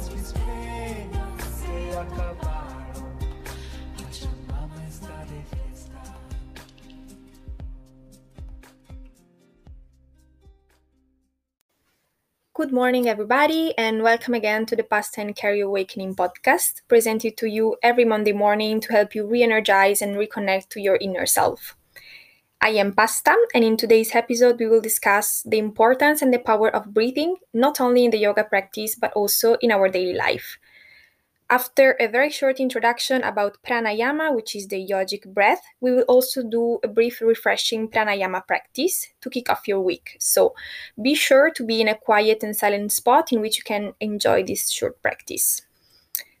se espelha, se acabaram. Pachamama está de fiesta. Good morning, everybody, and welcome again to the Pasta and Curry Awakening podcast, presented to you every Monday morning to help you re energize and reconnect to your inner self. I am Pasta, and in today's episode, we will discuss the importance and the power of breathing, not only in the yoga practice, but also in our daily life. After a very short introduction about pranayama, which is the yogic breath, we will also do a brief refreshing pranayama practice to kick off your week. So be sure to be in a quiet and silent spot in which you can enjoy this short practice.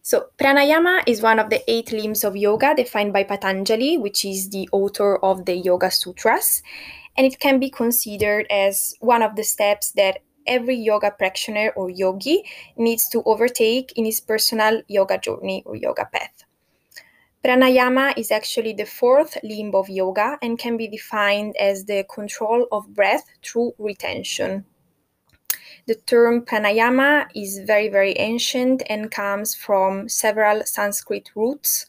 So, pranayama is one of the eight limbs of yoga defined by Patanjali, which is the author of the Yoga Sutras, and it can be considered as one of the steps that every yoga practitioner or yogi needs to overtake in his personal yoga journey or yoga path. Pranayama is actually the fourth limb of yoga and can be defined as the control of breath through retention. The term pranayama is very, very ancient and comes from several Sanskrit roots.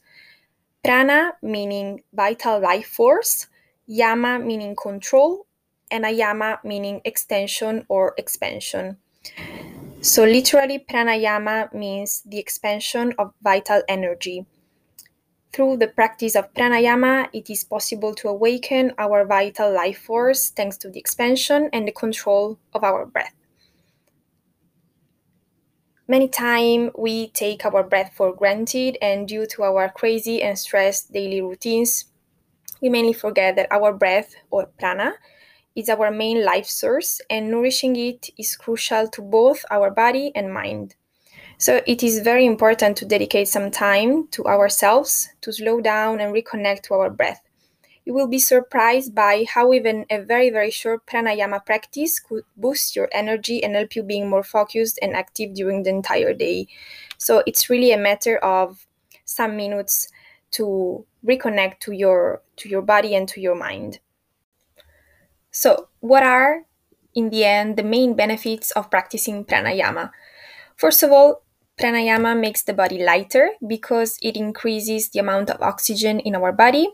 Prana meaning vital life force, yama meaning control, and ayama meaning extension or expansion. So, literally, pranayama means the expansion of vital energy. Through the practice of pranayama, it is possible to awaken our vital life force thanks to the expansion and the control of our breath. Many times we take our breath for granted, and due to our crazy and stressed daily routines, we mainly forget that our breath or prana is our main life source, and nourishing it is crucial to both our body and mind. So, it is very important to dedicate some time to ourselves to slow down and reconnect to our breath. You will be surprised by how even a very, very short pranayama practice could boost your energy and help you being more focused and active during the entire day. So, it's really a matter of some minutes to reconnect to your to your body and to your mind. So, what are, in the end, the main benefits of practicing pranayama? First of all, pranayama makes the body lighter because it increases the amount of oxygen in our body,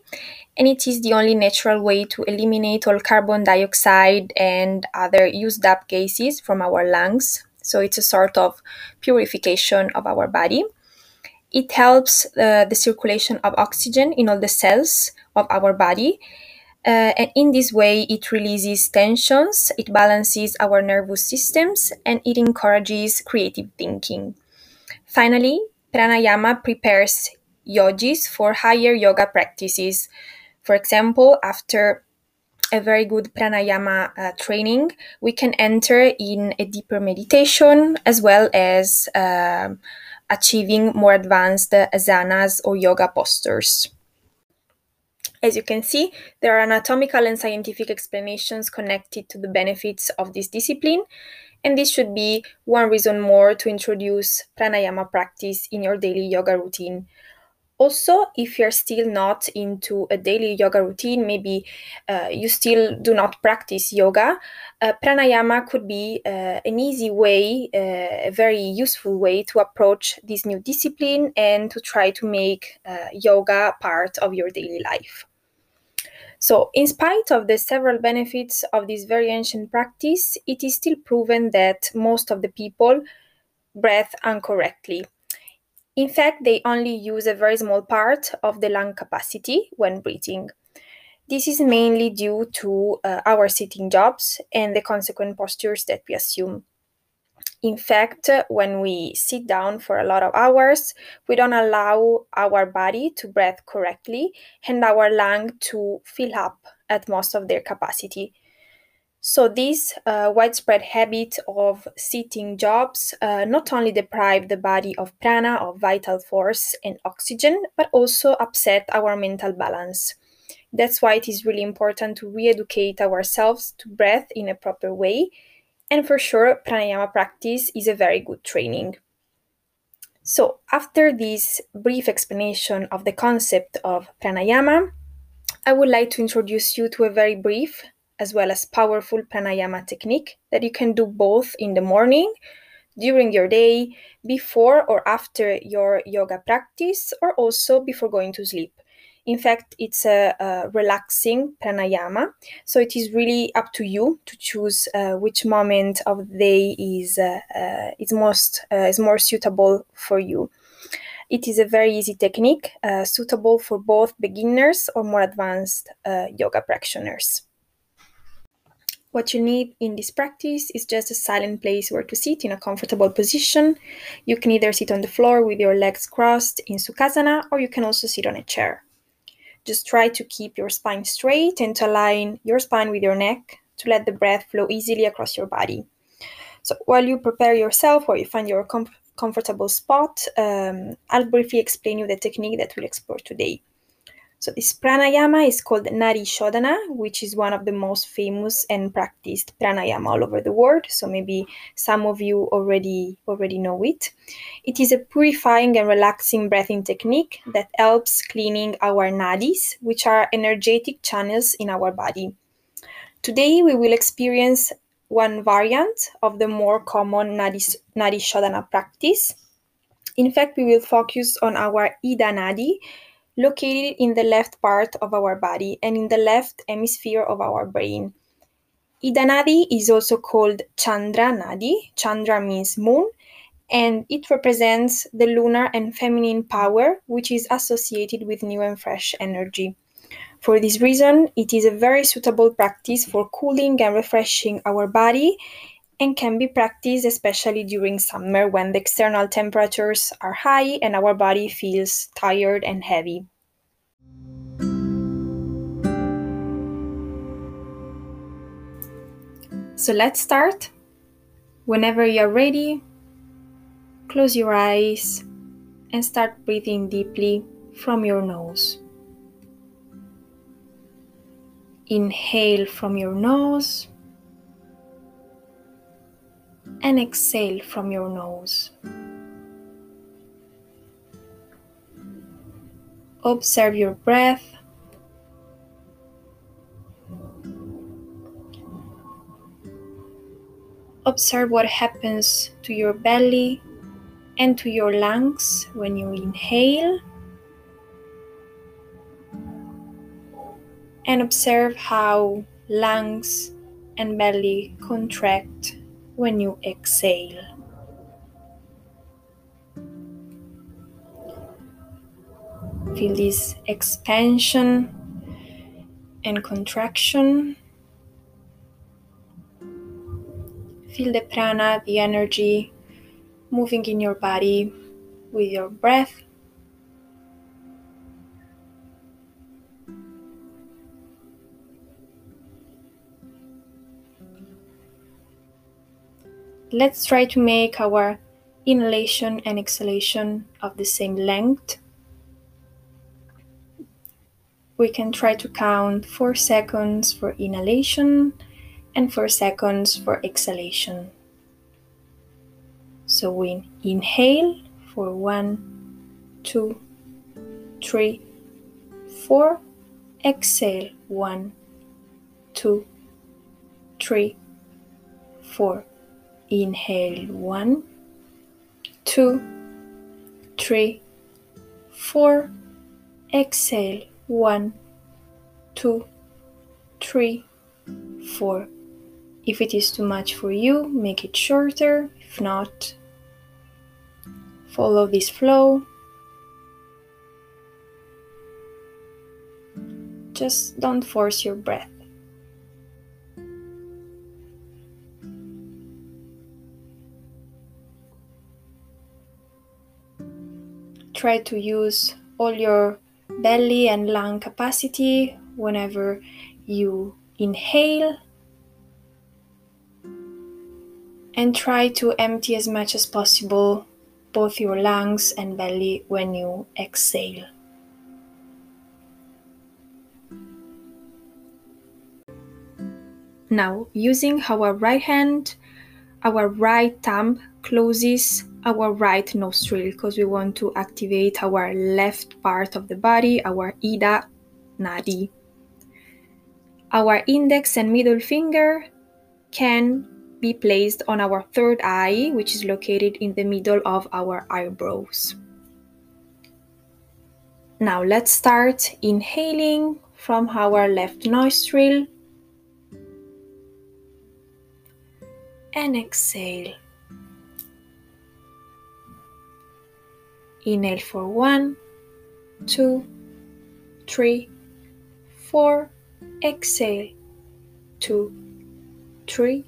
and it is the only natural way to eliminate all carbon dioxide and other used up gases from our lungs. So, it's a sort of purification of our body. It helps uh, the circulation of oxygen in all the cells of our body uh, and in this way, it releases tensions, it balances our nervous systems, and it encourages creative thinking. Finally, pranayama prepares yogis for higher yoga practices. For example, after a very good pranayama uh, training, we can enter in a deeper meditation as well as uh, achieving more advanced asanas or yoga postures. As you can see, there are anatomical and scientific explanations connected to the benefits of this discipline, and this should be one reason more to introduce pranayama practice in your daily yoga routine. Also, if you're still not into a daily yoga routine, maybe uh, you still do not practice yoga, uh, pranayama could be uh, an easy way, uh, a very useful way to approach this new discipline and to try to make uh, yoga part of your daily life. So, in spite of the several benefits of this very ancient practice, it is still proven that most of the people breathe incorrectly. In fact, they only use a very small part of the lung capacity when breathing. This is mainly due to uh, our sitting jobs and the consequent postures that we assume. In fact, when we sit down for a lot of hours, we don't allow our body to breathe correctly and our lung to fill up at most of their capacity. So, this uh, widespread habit of sitting jobs uh, not only deprive the body of prana, of vital force and oxygen, but also upset our mental balance. That's why it is really important to re educate ourselves to breathe in a proper way and for sure, pranayama practice is a very good training. So, after this brief explanation of the concept of pranayama, I would like to introduce you to a very brief as well as powerful pranayama technique that you can do both in the morning during your day, before or after your yoga practice, or also before going to sleep. In fact, it's a, a relaxing pranayama, so it is really up to you to choose uh, which moment of the day is uh, uh, is most uh, is more suitable for you. It is a very easy technique, uh, suitable for both beginners or more advanced uh, yoga practitioners. What you need in this practice is just a silent place where to sit in a comfortable position. You can either sit on the floor with your legs crossed in Sukhasana or you can also sit on a chair. Just try to keep your spine straight and to align your spine with your neck to let the breath flow easily across your body. So while you prepare yourself or you find your com- comfortable spot, um, I'll briefly explain you the technique that we'll explore today. So this pranayama is called Nadi Shodhana, which is one of the most famous and practiced pranayama all over the world. So maybe some of you already already know it. It is a purifying and relaxing breathing technique that helps cleaning our nadis, which are energetic channels in our body. Today we will experience one variant of the more common Nadi, nadi Shodhana practice. In fact, we will focus on our Ida Nadi, located in the left part of our body and in the left hemisphere of our brain. Ida Nadi is also called Chandra Nadi. Chandra means moon, and it represents the lunar and feminine power, which is associated with new and fresh energy. For this reason, it is a very suitable practice for cooling and refreshing our body and can be practiced especially during summer when the external temperatures are high and our body feels tired and heavy. So let's start. Whenever you're ready, close your eyes and start breathing deeply from your nose. Inhale from your nose and exhale from your nose. Observe your breath. Observe what happens to your belly and to your lungs when you inhale. And observe how lungs and belly contract when you exhale. Feel this expansion and contraction. Feel the prana, the energy moving in your body with your breath. Let's try to make our inhalation and exhalation of the same length. We can try to count 4 seconds for inhalation and 4 seconds for exhalation. So we inhale for one, two, three, four. Exhale one, two, three, four. Inhale one, two, three, four. Exhale one, two, three, four. If it is too much for you, make it shorter. If not, follow this flow. Just don't force your breath. Try to use all your belly and lung capacity whenever you inhale and try to empty as much as possible both your lungs and belly when you exhale. Now, using our right hand, our right thumb closes our right nostril because we want to activate our left part of the body, our Ida Nadi. Our index and middle finger can be placed on our third eye, which is located in the middle of our eyebrows. Now let's start inhaling from our left nostril and exhale. Inhale for one, two, three, four. Exhale, two, three,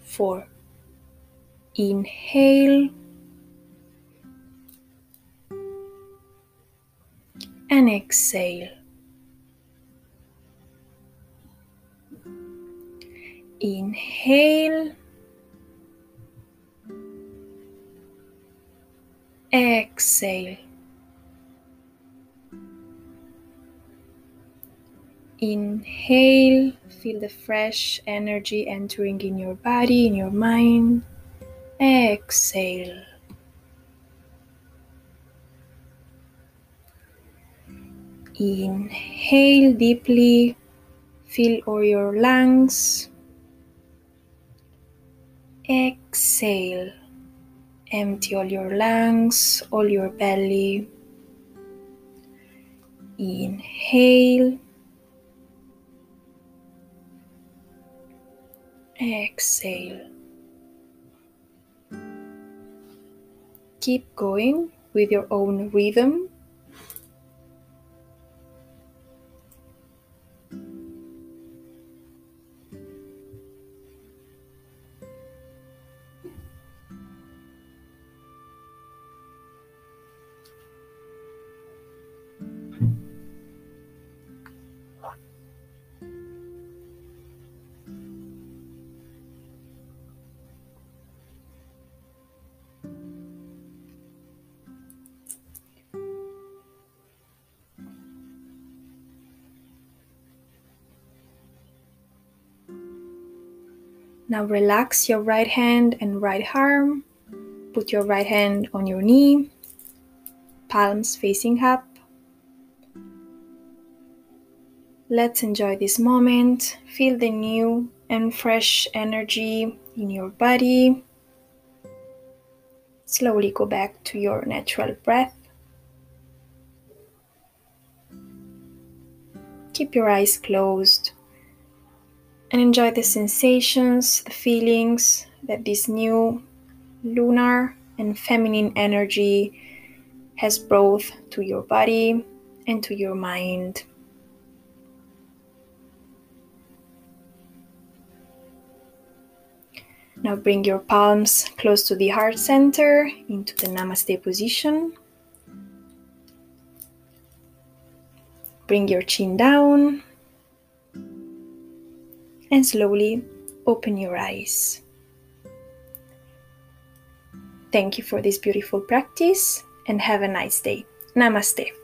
four. Inhale and exhale. Inhale. Exhale. Inhale, feel the fresh energy entering in your body, in your mind. Exhale. Inhale deeply, fill all your lungs. Exhale, empty all your lungs, all your belly. Inhale. Exhale. Keep going with your own rhythm. Now relax your right hand and right arm. Put your right hand on your knee, palms facing up. Let's enjoy this moment. Feel the new and fresh energy in your body. Slowly go back to your natural breath. Keep your eyes closed and enjoy the sensations, the feelings that this new lunar and feminine energy has brought to your body and to your mind. Now bring your palms close to the heart center into the Namaste position. Bring your chin down and slowly open your eyes. Thank you for this beautiful practice and have a nice day. Namaste.